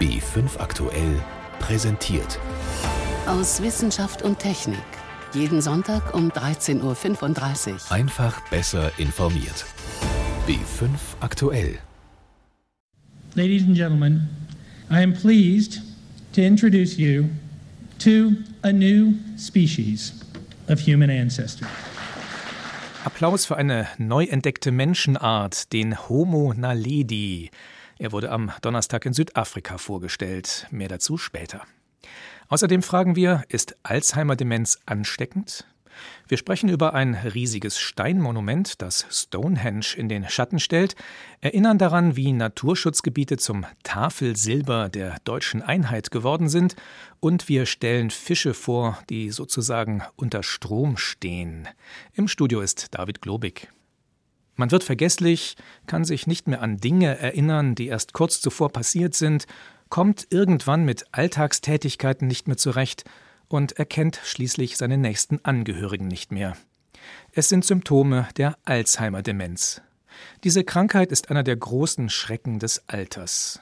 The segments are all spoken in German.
B5 aktuell präsentiert. Aus Wissenschaft und Technik. Jeden Sonntag um 13.35 Uhr. Einfach besser informiert. B5 aktuell. Ladies and gentlemen, I am pleased to introduce you to a new species of human ancestor. Applaus für eine neu entdeckte Menschenart, den Homo naledi. Er wurde am Donnerstag in Südafrika vorgestellt. Mehr dazu später. Außerdem fragen wir, ist Alzheimer-Demenz ansteckend? Wir sprechen über ein riesiges Steinmonument, das Stonehenge in den Schatten stellt, erinnern daran, wie Naturschutzgebiete zum Tafelsilber der deutschen Einheit geworden sind, und wir stellen Fische vor, die sozusagen unter Strom stehen. Im Studio ist David Globig. Man wird vergesslich, kann sich nicht mehr an Dinge erinnern, die erst kurz zuvor passiert sind, kommt irgendwann mit Alltagstätigkeiten nicht mehr zurecht und erkennt schließlich seine nächsten Angehörigen nicht mehr. Es sind Symptome der Alzheimer-Demenz. Diese Krankheit ist einer der großen Schrecken des Alters.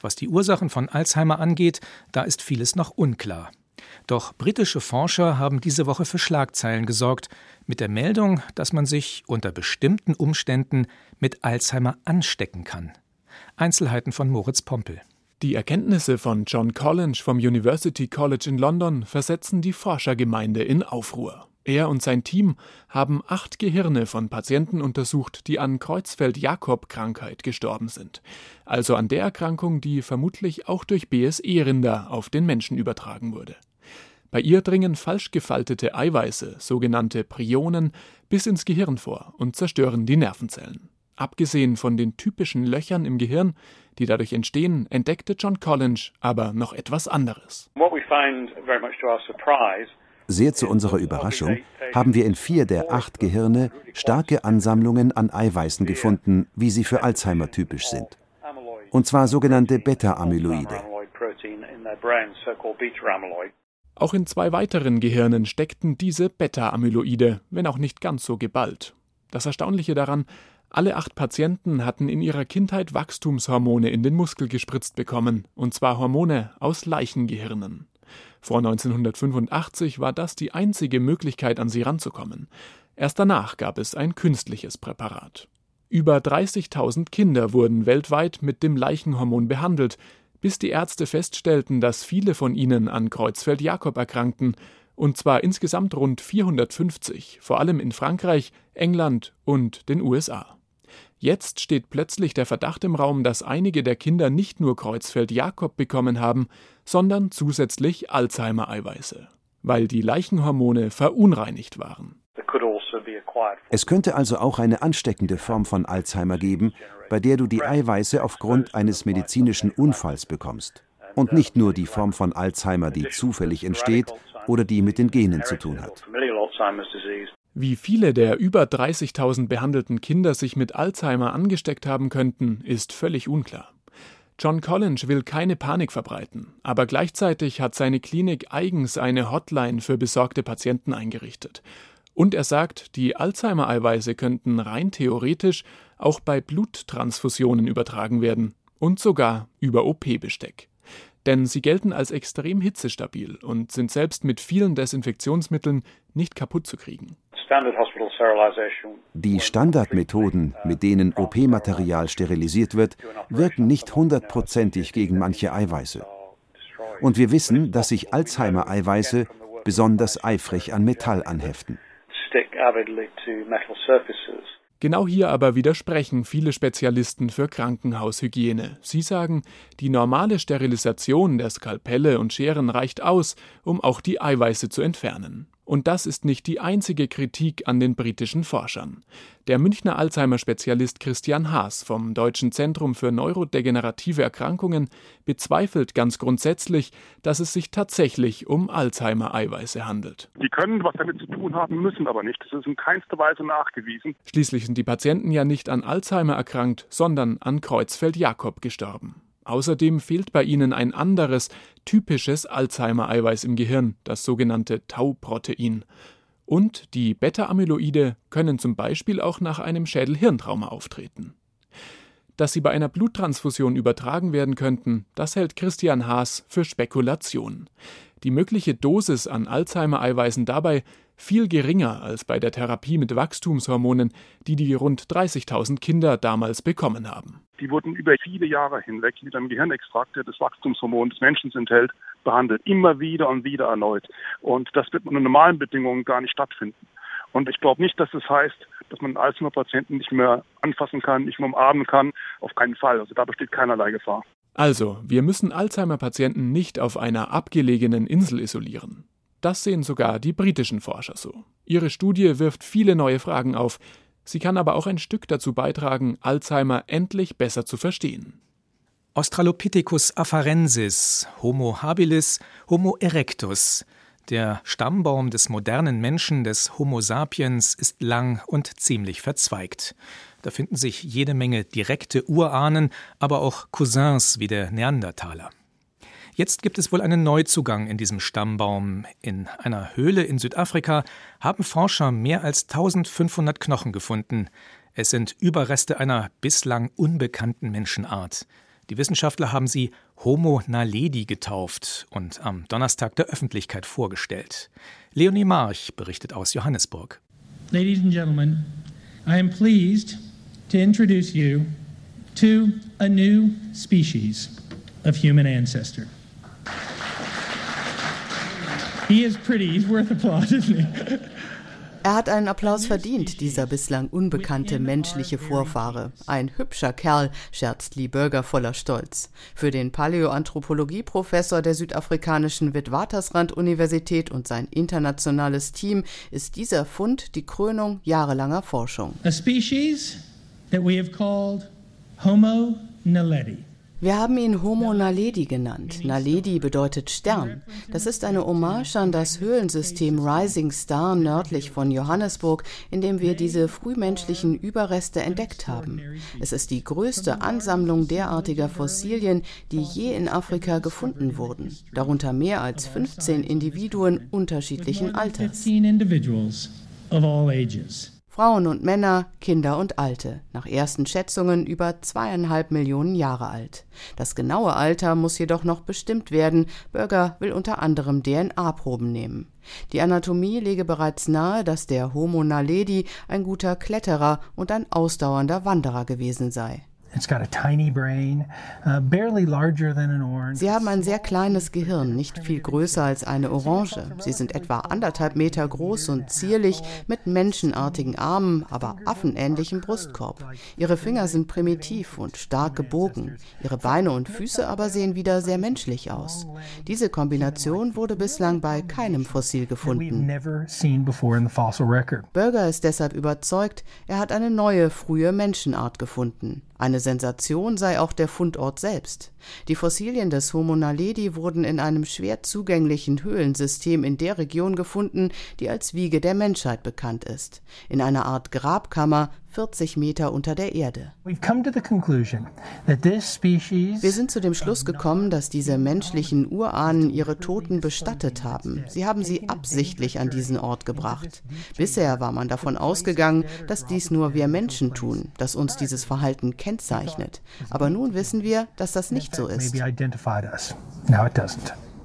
Was die Ursachen von Alzheimer angeht, da ist vieles noch unklar. Doch britische Forscher haben diese Woche für Schlagzeilen gesorgt mit der Meldung, dass man sich unter bestimmten Umständen mit Alzheimer anstecken kann. Einzelheiten von Moritz Pompel. Die Erkenntnisse von John Collins vom University College in London versetzen die Forschergemeinde in Aufruhr. Er und sein Team haben acht Gehirne von Patienten untersucht, die an Kreuzfeld-Jakob-Krankheit gestorben sind. Also an der Erkrankung, die vermutlich auch durch BSE-Rinder auf den Menschen übertragen wurde. Bei ihr dringen falsch gefaltete Eiweiße, sogenannte Prionen, bis ins Gehirn vor und zerstören die Nervenzellen. Abgesehen von den typischen Löchern im Gehirn, die dadurch entstehen, entdeckte John Collins aber noch etwas anderes. Sehr zu unserer Überraschung haben wir in vier der acht Gehirne starke Ansammlungen an Eiweißen gefunden, wie sie für Alzheimer typisch sind. Und zwar sogenannte Beta-Amyloide. Auch in zwei weiteren Gehirnen steckten diese Beta-Amyloide, wenn auch nicht ganz so geballt. Das Erstaunliche daran, alle acht Patienten hatten in ihrer Kindheit Wachstumshormone in den Muskel gespritzt bekommen, und zwar Hormone aus Leichengehirnen. Vor 1985 war das die einzige Möglichkeit, an sie ranzukommen. Erst danach gab es ein künstliches Präparat. Über 30.000 Kinder wurden weltweit mit dem Leichenhormon behandelt, bis die Ärzte feststellten, dass viele von ihnen an Kreuzfeld-Jakob erkrankten, und zwar insgesamt rund 450, vor allem in Frankreich, England und den USA. Jetzt steht plötzlich der Verdacht im Raum, dass einige der Kinder nicht nur Kreuzfeld-Jakob bekommen haben, sondern zusätzlich Alzheimer-Eiweiße, weil die Leichenhormone verunreinigt waren. Es könnte also auch eine ansteckende Form von Alzheimer geben, bei der du die Eiweiße aufgrund eines medizinischen Unfalls bekommst. Und nicht nur die Form von Alzheimer, die zufällig entsteht oder die mit den Genen zu tun hat. Wie viele der über 30.000 behandelten Kinder sich mit Alzheimer angesteckt haben könnten, ist völlig unklar. John Collins will keine Panik verbreiten, aber gleichzeitig hat seine Klinik eigens eine Hotline für besorgte Patienten eingerichtet. Und er sagt, die Alzheimer-Eiweiße könnten rein theoretisch auch bei Bluttransfusionen übertragen werden und sogar über OP-Besteck. Denn sie gelten als extrem hitzestabil und sind selbst mit vielen Desinfektionsmitteln nicht kaputt zu kriegen. Die Standardmethoden, mit denen OP-Material sterilisiert wird, wirken nicht hundertprozentig gegen manche Eiweiße. Und wir wissen, dass sich Alzheimer-Eiweiße besonders eifrig an Metall anheften. Genau hier aber widersprechen viele Spezialisten für Krankenhaushygiene. Sie sagen, die normale Sterilisation der Skalpelle und Scheren reicht aus, um auch die Eiweiße zu entfernen. Und das ist nicht die einzige Kritik an den britischen Forschern. Der Münchner Alzheimer-Spezialist Christian Haas vom Deutschen Zentrum für neurodegenerative Erkrankungen bezweifelt ganz grundsätzlich, dass es sich tatsächlich um Alzheimer-Eiweiße handelt. Die können was damit zu tun haben, müssen aber nicht. Das ist in keinster Weise nachgewiesen. Schließlich sind die Patienten ja nicht an Alzheimer erkrankt, sondern an Kreuzfeld-Jakob gestorben. Außerdem fehlt bei ihnen ein anderes, typisches Alzheimer-Eiweiß im Gehirn, das sogenannte Tau-Protein. Und die Beta-Amyloide können zum Beispiel auch nach einem Schädel-Hirntrauma auftreten. Dass sie bei einer Bluttransfusion übertragen werden könnten, das hält Christian Haas für Spekulation. Die mögliche Dosis an Alzheimer-Eiweißen dabei viel geringer als bei der Therapie mit Wachstumshormonen, die die rund 30.000 Kinder damals bekommen haben. Die wurden über viele Jahre hinweg mit einem Gehirnextrakt, der das Wachstumshormon des Menschen enthält, behandelt. Immer wieder und wieder erneut. Und das wird unter normalen Bedingungen gar nicht stattfinden. Und ich glaube nicht, dass das heißt, dass man Alzheimer-Patienten nicht mehr anfassen kann, nicht mehr umarmen kann. Auf keinen Fall. Also da besteht keinerlei Gefahr. Also, wir müssen Alzheimer-Patienten nicht auf einer abgelegenen Insel isolieren. Das sehen sogar die britischen Forscher so. Ihre Studie wirft viele neue Fragen auf, sie kann aber auch ein Stück dazu beitragen, Alzheimer endlich besser zu verstehen. Australopithecus afarensis, Homo habilis, Homo erectus. Der Stammbaum des modernen Menschen, des Homo sapiens, ist lang und ziemlich verzweigt. Da finden sich jede Menge direkte Urahnen, aber auch Cousins wie der Neandertaler. Jetzt gibt es wohl einen Neuzugang in diesem Stammbaum. In einer Höhle in Südafrika haben Forscher mehr als 1500 Knochen gefunden. Es sind Überreste einer bislang unbekannten Menschenart. Die Wissenschaftler haben sie Homo naledi getauft und am Donnerstag der Öffentlichkeit vorgestellt. Leonie March berichtet aus Johannesburg. Ladies and Gentlemen, I am pleased to introduce you to a new species of human ancestor. He is pretty. He's worth applause, isn't he? Er hat einen Applaus verdient, dieser bislang unbekannte menschliche Vorfahre. Ein hübscher Kerl, scherzt Lee Burger voller Stolz. Für den Paläoanthropologie-Professor der südafrikanischen Witwatersrand-Universität und sein internationales Team ist dieser Fund die Krönung jahrelanger Forschung. A species that we have called Homo naledi. Wir haben ihn Homo naledi genannt. Naledi bedeutet Stern. Das ist eine Hommage an das Höhlensystem Rising Star nördlich von Johannesburg, in dem wir diese frühmenschlichen Überreste entdeckt haben. Es ist die größte Ansammlung derartiger Fossilien, die je in Afrika gefunden wurden, darunter mehr als 15 Individuen unterschiedlichen Alters. Frauen und Männer, Kinder und Alte, nach ersten Schätzungen über zweieinhalb Millionen Jahre alt. Das genaue Alter muss jedoch noch bestimmt werden. Bürger will unter anderem DNA-Proben nehmen. Die Anatomie lege bereits nahe, dass der Homo naledi ein guter Kletterer und ein ausdauernder Wanderer gewesen sei. Uh, Sie haben ein sehr kleines Gehirn, nicht viel größer als eine Orange. Sie sind etwa anderthalb Meter groß und zierlich, mit menschenartigen Armen, aber affenähnlichem Brustkorb. Ihre Finger sind primitiv und stark gebogen. Ihre Beine und Füße aber sehen wieder sehr menschlich aus. Diese Kombination wurde bislang bei keinem Fossil gefunden. Berger ist deshalb überzeugt, er hat eine neue frühe Menschenart gefunden. Eine Sensation sei auch der Fundort selbst. Die Fossilien des Homo naledi wurden in einem schwer zugänglichen Höhlensystem in der Region gefunden, die als Wiege der Menschheit bekannt ist, in einer Art Grabkammer 40 Meter unter der Erde. Wir sind zu dem Schluss gekommen, dass diese menschlichen Urahnen ihre Toten bestattet haben. Sie haben sie absichtlich an diesen Ort gebracht. Bisher war man davon ausgegangen, dass dies nur wir Menschen tun, dass uns dieses Verhalten kennzeichnet. Aber nun wissen wir, dass das nicht so ist.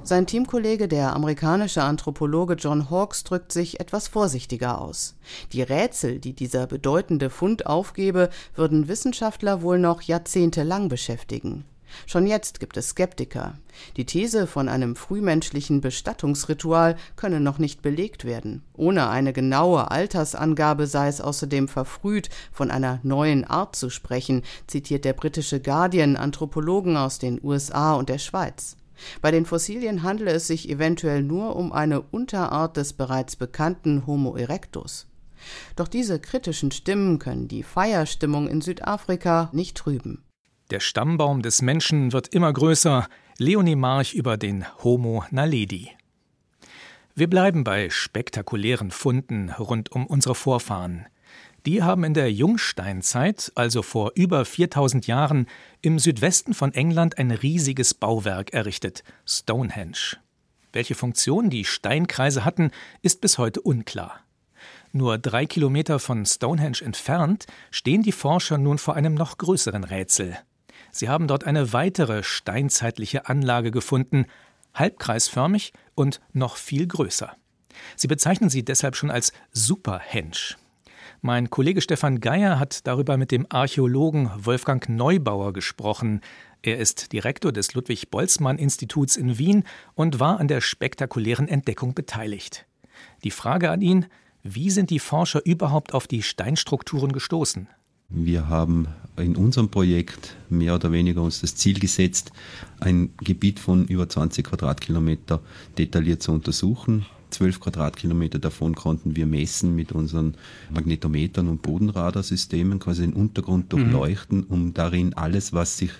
Sein Teamkollege, der amerikanische Anthropologe John Hawkes, drückt sich etwas vorsichtiger aus. Die Rätsel, die dieser bedeutende Fund aufgebe, würden Wissenschaftler wohl noch jahrzehntelang beschäftigen. Schon jetzt gibt es Skeptiker. Die These von einem frühmenschlichen Bestattungsritual könne noch nicht belegt werden. Ohne eine genaue Altersangabe sei es außerdem verfrüht, von einer neuen Art zu sprechen, zitiert der britische Guardian Anthropologen aus den USA und der Schweiz. Bei den Fossilien handele es sich eventuell nur um eine Unterart des bereits bekannten Homo erectus. Doch diese kritischen Stimmen können die Feierstimmung in Südafrika nicht trüben. Der Stammbaum des Menschen wird immer größer. Leonie March über den Homo naledi. Wir bleiben bei spektakulären Funden rund um unsere Vorfahren. Die haben in der Jungsteinzeit, also vor über 4000 Jahren, im Südwesten von England ein riesiges Bauwerk errichtet, Stonehenge. Welche Funktion die Steinkreise hatten, ist bis heute unklar. Nur drei Kilometer von Stonehenge entfernt stehen die Forscher nun vor einem noch größeren Rätsel. Sie haben dort eine weitere steinzeitliche Anlage gefunden, halbkreisförmig und noch viel größer. Sie bezeichnen sie deshalb schon als Superhenge. Mein Kollege Stefan Geier hat darüber mit dem Archäologen Wolfgang Neubauer gesprochen. Er ist Direktor des Ludwig-Boltzmann-Instituts in Wien und war an der spektakulären Entdeckung beteiligt. Die Frage an ihn: Wie sind die Forscher überhaupt auf die Steinstrukturen gestoßen? Wir haben in unserem Projekt mehr oder weniger uns das Ziel gesetzt, ein Gebiet von über 20 Quadratkilometer detailliert zu untersuchen. 12 Quadratkilometer davon konnten wir messen mit unseren Magnetometern und Bodenradarsystemen, quasi den Untergrund mhm. durchleuchten, mhm. um darin alles, was sich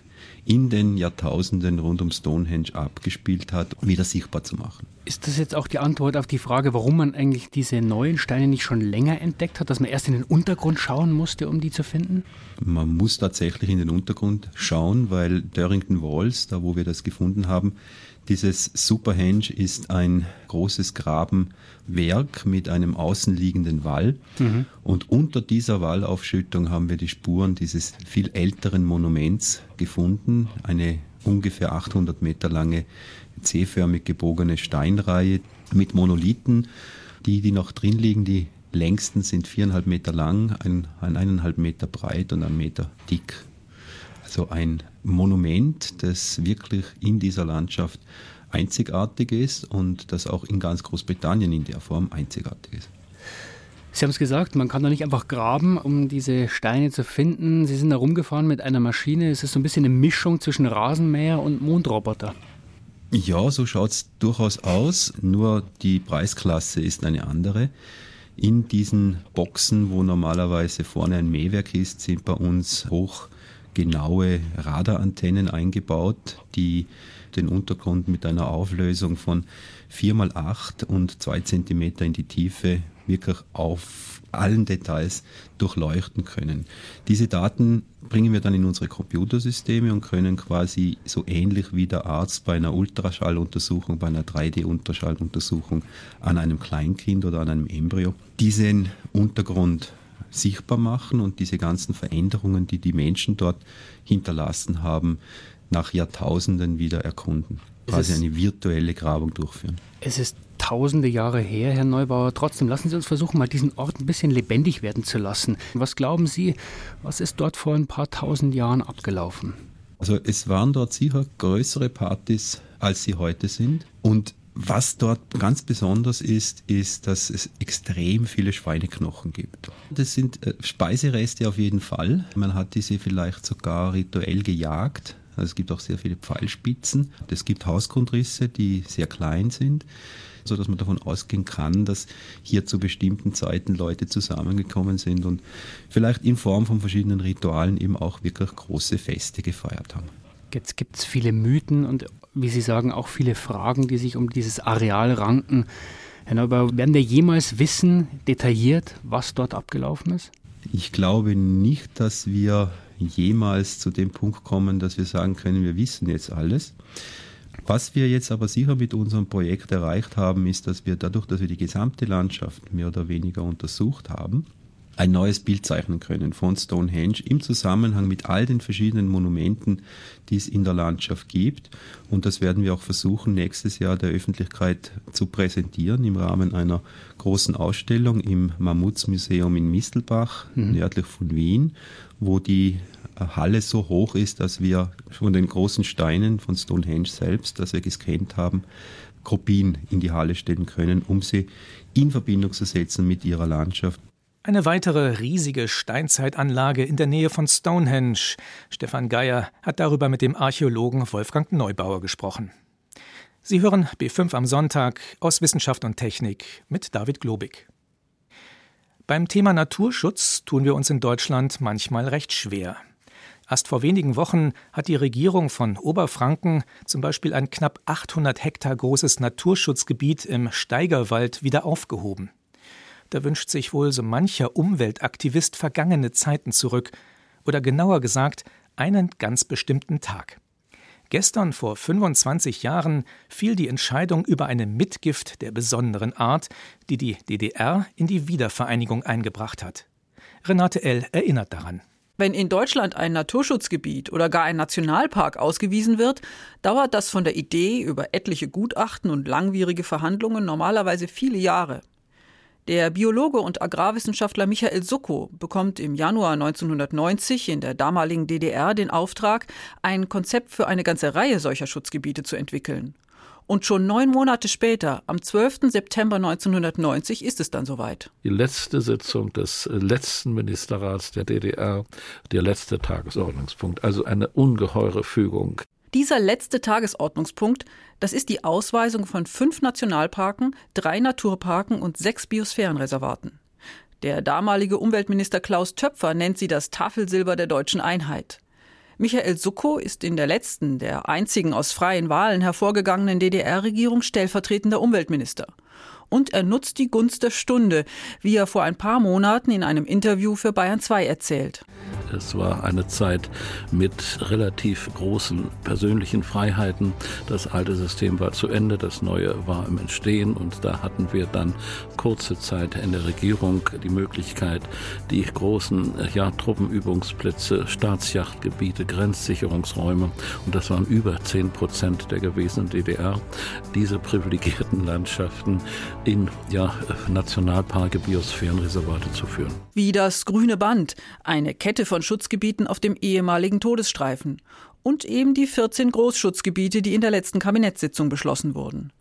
in den Jahrtausenden rund um Stonehenge abgespielt hat, wieder sichtbar zu machen. Ist das jetzt auch die Antwort auf die Frage, warum man eigentlich diese neuen Steine nicht schon länger entdeckt hat, dass man erst in den Untergrund schauen musste, um die zu finden? Man muss tatsächlich in den Untergrund schauen, weil Darrington Walls, da wo wir das gefunden haben, dieses Superhenge ist ein großes Grabenwerk mit einem außenliegenden Wall. Mhm. Und unter dieser Wallaufschüttung haben wir die Spuren dieses viel älteren Monuments gefunden. Eine ungefähr 800 Meter lange C-förmig gebogene Steinreihe mit Monolithen. Die, die noch drin liegen, die längsten sind viereinhalb Meter lang, ein, eineinhalb Meter breit und ein Meter dick. Also ein Monument, das wirklich in dieser Landschaft einzigartig ist und das auch in ganz Großbritannien in der Form einzigartig ist. Sie haben es gesagt, man kann da nicht einfach graben, um diese Steine zu finden. Sie sind da rumgefahren mit einer Maschine. Es ist so ein bisschen eine Mischung zwischen Rasenmäher und Mondroboter. Ja, so schaut es durchaus aus, nur die Preisklasse ist eine andere. In diesen Boxen, wo normalerweise vorne ein Mähwerk ist, sind bei uns hoch genaue Radarantennen eingebaut, die den Untergrund mit einer Auflösung von 4 mal 8 und 2 cm in die Tiefe wirklich auf allen Details durchleuchten können. Diese Daten bringen wir dann in unsere Computersysteme und können quasi so ähnlich wie der Arzt bei einer Ultraschalluntersuchung, bei einer 3D-Ultraschalluntersuchung an einem Kleinkind oder an einem Embryo diesen Untergrund sichtbar machen und diese ganzen Veränderungen, die die Menschen dort hinterlassen haben, nach Jahrtausenden wieder erkunden. Quasi eine virtuelle Grabung durchführen. Es ist tausende Jahre her, Herr Neubauer. Trotzdem lassen Sie uns versuchen, mal diesen Ort ein bisschen lebendig werden zu lassen. Was glauben Sie, was ist dort vor ein paar tausend Jahren abgelaufen? Also es waren dort sicher größere Partys, als sie heute sind. Und was dort ganz besonders ist, ist, dass es extrem viele Schweineknochen gibt. Das sind äh, Speisereste auf jeden Fall. Man hat diese vielleicht sogar rituell gejagt. Also es gibt auch sehr viele Pfeilspitzen. Es gibt Hausgrundrisse, die sehr klein sind, so dass man davon ausgehen kann, dass hier zu bestimmten Zeiten Leute zusammengekommen sind und vielleicht in Form von verschiedenen Ritualen eben auch wirklich große Feste gefeiert haben. Jetzt gibt es viele Mythen und wie Sie sagen, auch viele Fragen, die sich um dieses Areal ranken. Herr Neubauer, werden wir jemals wissen, detailliert, was dort abgelaufen ist? Ich glaube nicht, dass wir jemals zu dem Punkt kommen, dass wir sagen können, wir wissen jetzt alles. Was wir jetzt aber sicher mit unserem Projekt erreicht haben, ist, dass wir dadurch, dass wir die gesamte Landschaft mehr oder weniger untersucht haben, ein neues Bild zeichnen können von Stonehenge im Zusammenhang mit all den verschiedenen Monumenten, die es in der Landschaft gibt. Und das werden wir auch versuchen, nächstes Jahr der Öffentlichkeit zu präsentieren im Rahmen einer großen Ausstellung im Mammutsmuseum in Mistelbach, mhm. nördlich von Wien, wo die Halle so hoch ist, dass wir von den großen Steinen von Stonehenge selbst, das wir gescannt haben, Kopien in die Halle stellen können, um sie in Verbindung zu setzen mit ihrer Landschaft. Eine weitere riesige Steinzeitanlage in der Nähe von Stonehenge. Stefan Geier hat darüber mit dem Archäologen Wolfgang Neubauer gesprochen. Sie hören B5 am Sonntag aus Wissenschaft und Technik mit David Globig. Beim Thema Naturschutz tun wir uns in Deutschland manchmal recht schwer. Erst vor wenigen Wochen hat die Regierung von Oberfranken zum Beispiel ein knapp 800 Hektar großes Naturschutzgebiet im Steigerwald wieder aufgehoben. Da wünscht sich wohl so mancher Umweltaktivist vergangene Zeiten zurück, oder genauer gesagt, einen ganz bestimmten Tag. Gestern vor 25 Jahren fiel die Entscheidung über eine Mitgift der besonderen Art, die die DDR in die Wiedervereinigung eingebracht hat. Renate L. erinnert daran. Wenn in Deutschland ein Naturschutzgebiet oder gar ein Nationalpark ausgewiesen wird, dauert das von der Idee über etliche Gutachten und langwierige Verhandlungen normalerweise viele Jahre. Der Biologe und Agrarwissenschaftler Michael Suckow bekommt im Januar 1990 in der damaligen DDR den Auftrag, ein Konzept für eine ganze Reihe solcher Schutzgebiete zu entwickeln. Und schon neun Monate später, am 12. September 1990, ist es dann soweit. Die letzte Sitzung des letzten Ministerrats der DDR, der letzte Tagesordnungspunkt, also eine ungeheure Fügung. Dieser letzte Tagesordnungspunkt, das ist die Ausweisung von fünf Nationalparken, drei Naturparken und sechs Biosphärenreservaten. Der damalige Umweltminister Klaus Töpfer nennt sie das Tafelsilber der deutschen Einheit. Michael Suckow ist in der letzten, der einzigen aus freien Wahlen hervorgegangenen DDR-Regierung stellvertretender Umweltminister. Und er nutzt die Gunst der Stunde, wie er vor ein paar Monaten in einem Interview für Bayern 2 erzählt. Es war eine Zeit mit relativ großen persönlichen Freiheiten. Das alte System war zu Ende, das neue war im Entstehen und da hatten wir dann kurze Zeit in der Regierung die Möglichkeit, die großen ja, Truppenübungsplätze, Staatsjachtgebiete, Grenzsicherungsräume und das waren über 10 Prozent der gewesenen DDR, diese privilegierten Landschaften in ja, Nationalparke, Biosphärenreservate zu führen. Wie das Grüne Band, eine Kette von Schutzgebieten auf dem ehemaligen Todesstreifen und eben die 14 Großschutzgebiete, die in der letzten Kabinettssitzung beschlossen wurden.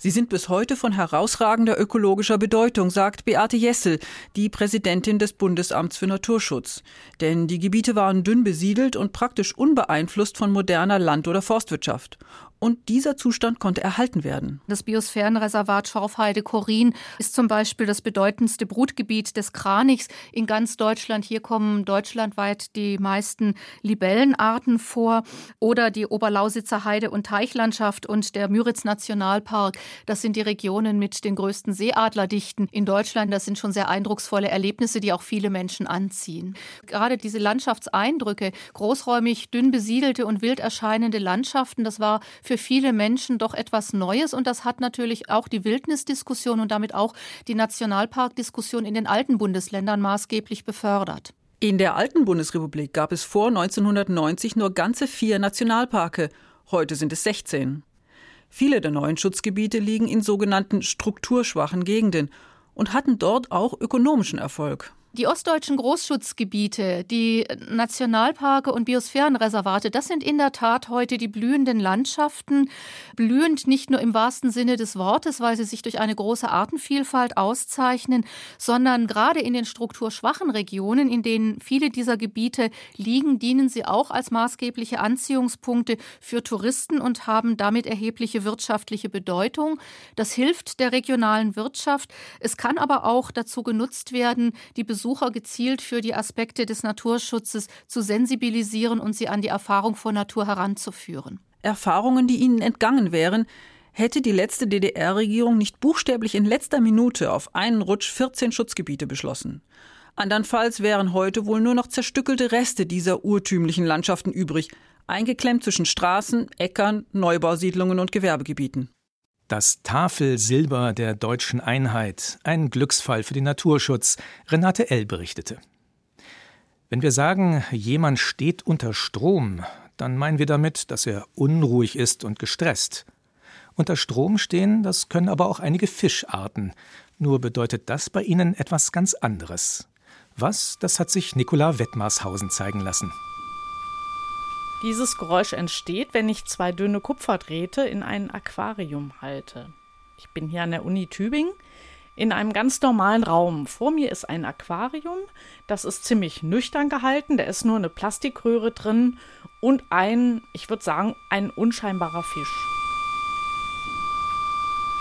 Sie sind bis heute von herausragender ökologischer Bedeutung, sagt Beate Jessel, die Präsidentin des Bundesamts für Naturschutz. Denn die Gebiete waren dünn besiedelt und praktisch unbeeinflusst von moderner Land- oder Forstwirtschaft. Und dieser Zustand konnte erhalten werden. Das Biosphärenreservat Schorfheide-Korin ist zum Beispiel das bedeutendste Brutgebiet des Kranichs in ganz Deutschland. Hier kommen deutschlandweit die meisten Libellenarten vor. Oder die Oberlausitzer Heide- und Teichlandschaft und der Müritz-Nationalpark. Das sind die Regionen mit den größten Seeadlerdichten in Deutschland. Das sind schon sehr eindrucksvolle Erlebnisse, die auch viele Menschen anziehen. Gerade diese Landschaftseindrücke, großräumig, dünn besiedelte und wild erscheinende Landschaften, das war für viele Menschen doch etwas Neues. Und das hat natürlich auch die Wildnisdiskussion und damit auch die Nationalparkdiskussion in den alten Bundesländern maßgeblich befördert. In der alten Bundesrepublik gab es vor 1990 nur ganze vier Nationalparke. Heute sind es 16. Viele der neuen Schutzgebiete liegen in sogenannten strukturschwachen Gegenden und hatten dort auch ökonomischen Erfolg. Die ostdeutschen Großschutzgebiete, die Nationalparke und Biosphärenreservate, das sind in der Tat heute die blühenden Landschaften. Blühend nicht nur im wahrsten Sinne des Wortes, weil sie sich durch eine große Artenvielfalt auszeichnen, sondern gerade in den strukturschwachen Regionen, in denen viele dieser Gebiete liegen, dienen sie auch als maßgebliche Anziehungspunkte für Touristen und haben damit erhebliche wirtschaftliche Bedeutung. Das hilft der regionalen Wirtschaft. Es kann aber auch dazu genutzt werden, die Besucher Besucher gezielt für die Aspekte des Naturschutzes zu sensibilisieren und sie an die Erfahrung von Natur heranzuführen. Erfahrungen, die ihnen entgangen wären, hätte die letzte DDR-Regierung nicht buchstäblich in letzter Minute auf einen Rutsch 14 Schutzgebiete beschlossen. Andernfalls wären heute wohl nur noch zerstückelte Reste dieser urtümlichen Landschaften übrig, eingeklemmt zwischen Straßen, Äckern, Neubausiedlungen und Gewerbegebieten. Das Tafelsilber der deutschen Einheit, ein Glücksfall für den Naturschutz, Renate L. berichtete. Wenn wir sagen, jemand steht unter Strom, dann meinen wir damit, dass er unruhig ist und gestresst. Unter Strom stehen, das können aber auch einige Fischarten. Nur bedeutet das bei ihnen etwas ganz anderes. Was, das hat sich Nicola Wettmarshausen zeigen lassen. Dieses Geräusch entsteht, wenn ich zwei dünne Kupferdrähte in ein Aquarium halte. Ich bin hier an der Uni Tübingen in einem ganz normalen Raum. Vor mir ist ein Aquarium, das ist ziemlich nüchtern gehalten, da ist nur eine Plastikröhre drin und ein, ich würde sagen, ein unscheinbarer Fisch.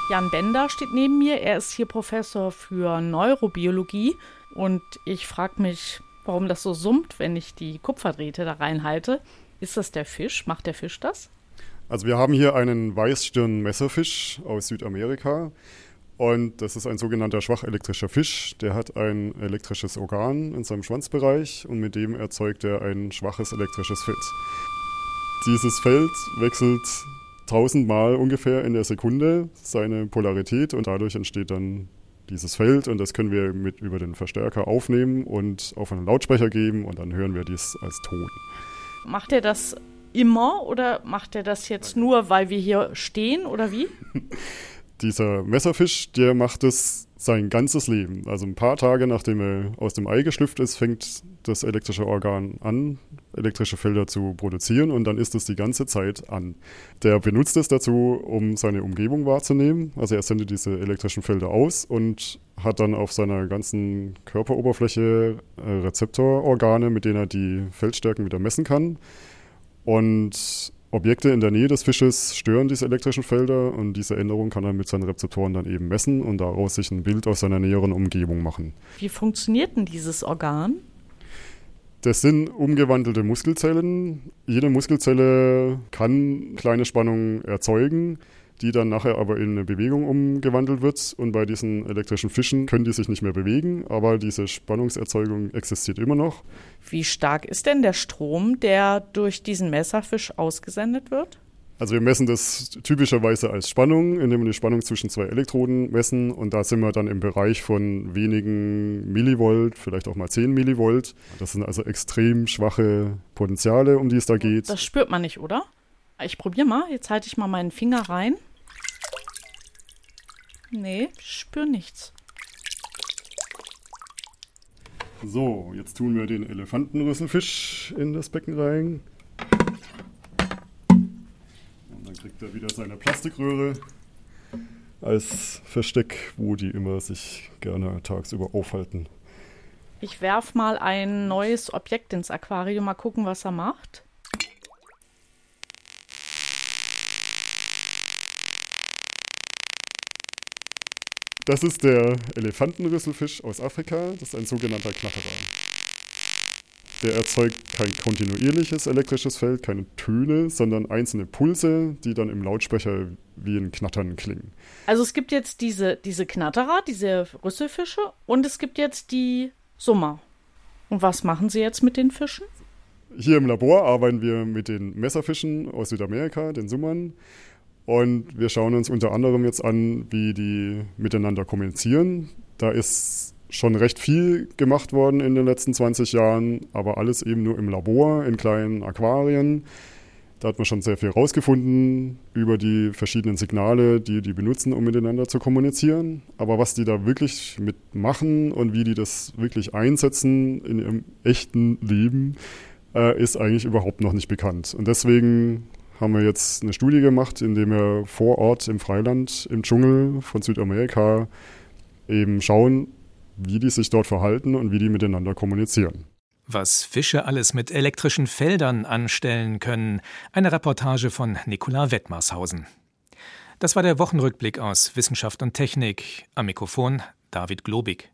Jan Bender steht neben mir, er ist hier Professor für Neurobiologie und ich frage mich, warum das so summt, wenn ich die Kupferdrähte da reinhalte. Ist das der Fisch? Macht der Fisch das? Also wir haben hier einen Weißstirn-Messerfisch aus Südamerika. Und das ist ein sogenannter schwachelektrischer Fisch. Der hat ein elektrisches Organ in seinem Schwanzbereich und mit dem erzeugt er ein schwaches elektrisches Feld. Dieses Feld wechselt tausendmal ungefähr in der Sekunde seine Polarität und dadurch entsteht dann dieses Feld und das können wir mit über den Verstärker aufnehmen und auf einen Lautsprecher geben und dann hören wir dies als Ton. Macht er das immer oder macht er das jetzt nur, weil wir hier stehen oder wie? Dieser Messerfisch, der macht es sein ganzes Leben. Also ein paar Tage nachdem er aus dem Ei geschlüpft ist, fängt das elektrische Organ an, elektrische Felder zu produzieren und dann ist es die ganze Zeit an. Der benutzt es dazu, um seine Umgebung wahrzunehmen. Also er sendet diese elektrischen Felder aus und hat dann auf seiner ganzen Körperoberfläche äh, Rezeptororgane, mit denen er die Feldstärken wieder messen kann. Und Objekte in der Nähe des Fisches stören diese elektrischen Felder und diese Änderung kann er mit seinen Rezeptoren dann eben messen und daraus sich ein Bild aus seiner näheren Umgebung machen. Wie funktioniert denn dieses Organ? Das sind umgewandelte Muskelzellen. Jede Muskelzelle kann kleine Spannungen erzeugen die dann nachher aber in eine Bewegung umgewandelt wird. Und bei diesen elektrischen Fischen können die sich nicht mehr bewegen, aber diese Spannungserzeugung existiert immer noch. Wie stark ist denn der Strom, der durch diesen Messerfisch ausgesendet wird? Also wir messen das typischerweise als Spannung, indem wir die Spannung zwischen zwei Elektroden messen und da sind wir dann im Bereich von wenigen Millivolt, vielleicht auch mal 10 Millivolt. Das sind also extrem schwache Potenziale, um die es da geht. Das spürt man nicht, oder? Ich probiere mal. Jetzt halte ich mal meinen Finger rein. Nee, ich spüre nichts. So, jetzt tun wir den Elefantenrüsselfisch in das Becken rein. Und dann kriegt er wieder seine Plastikröhre als Versteck, wo die immer sich gerne tagsüber aufhalten. Ich werfe mal ein neues Objekt ins Aquarium, mal gucken, was er macht. Das ist der Elefantenrüsselfisch aus Afrika. Das ist ein sogenannter Knatterer. Der erzeugt kein kontinuierliches elektrisches Feld, keine Töne, sondern einzelne Pulse, die dann im Lautsprecher wie ein Knattern klingen. Also es gibt jetzt diese, diese Knatterer, diese Rüsselfische und es gibt jetzt die Summer. Und was machen Sie jetzt mit den Fischen? Hier im Labor arbeiten wir mit den Messerfischen aus Südamerika, den Summern. Und wir schauen uns unter anderem jetzt an, wie die miteinander kommunizieren. Da ist schon recht viel gemacht worden in den letzten 20 Jahren, aber alles eben nur im Labor, in kleinen Aquarien. Da hat man schon sehr viel rausgefunden über die verschiedenen Signale, die die benutzen, um miteinander zu kommunizieren. Aber was die da wirklich mitmachen und wie die das wirklich einsetzen in ihrem echten Leben, äh, ist eigentlich überhaupt noch nicht bekannt. Und deswegen haben wir jetzt eine Studie gemacht, indem wir vor Ort im Freiland, im Dschungel von Südamerika eben schauen, wie die sich dort verhalten und wie die miteinander kommunizieren. Was Fische alles mit elektrischen Feldern anstellen können. Eine Reportage von Nicola Wettmarshausen. Das war der Wochenrückblick aus Wissenschaft und Technik. Am Mikrofon David Globig.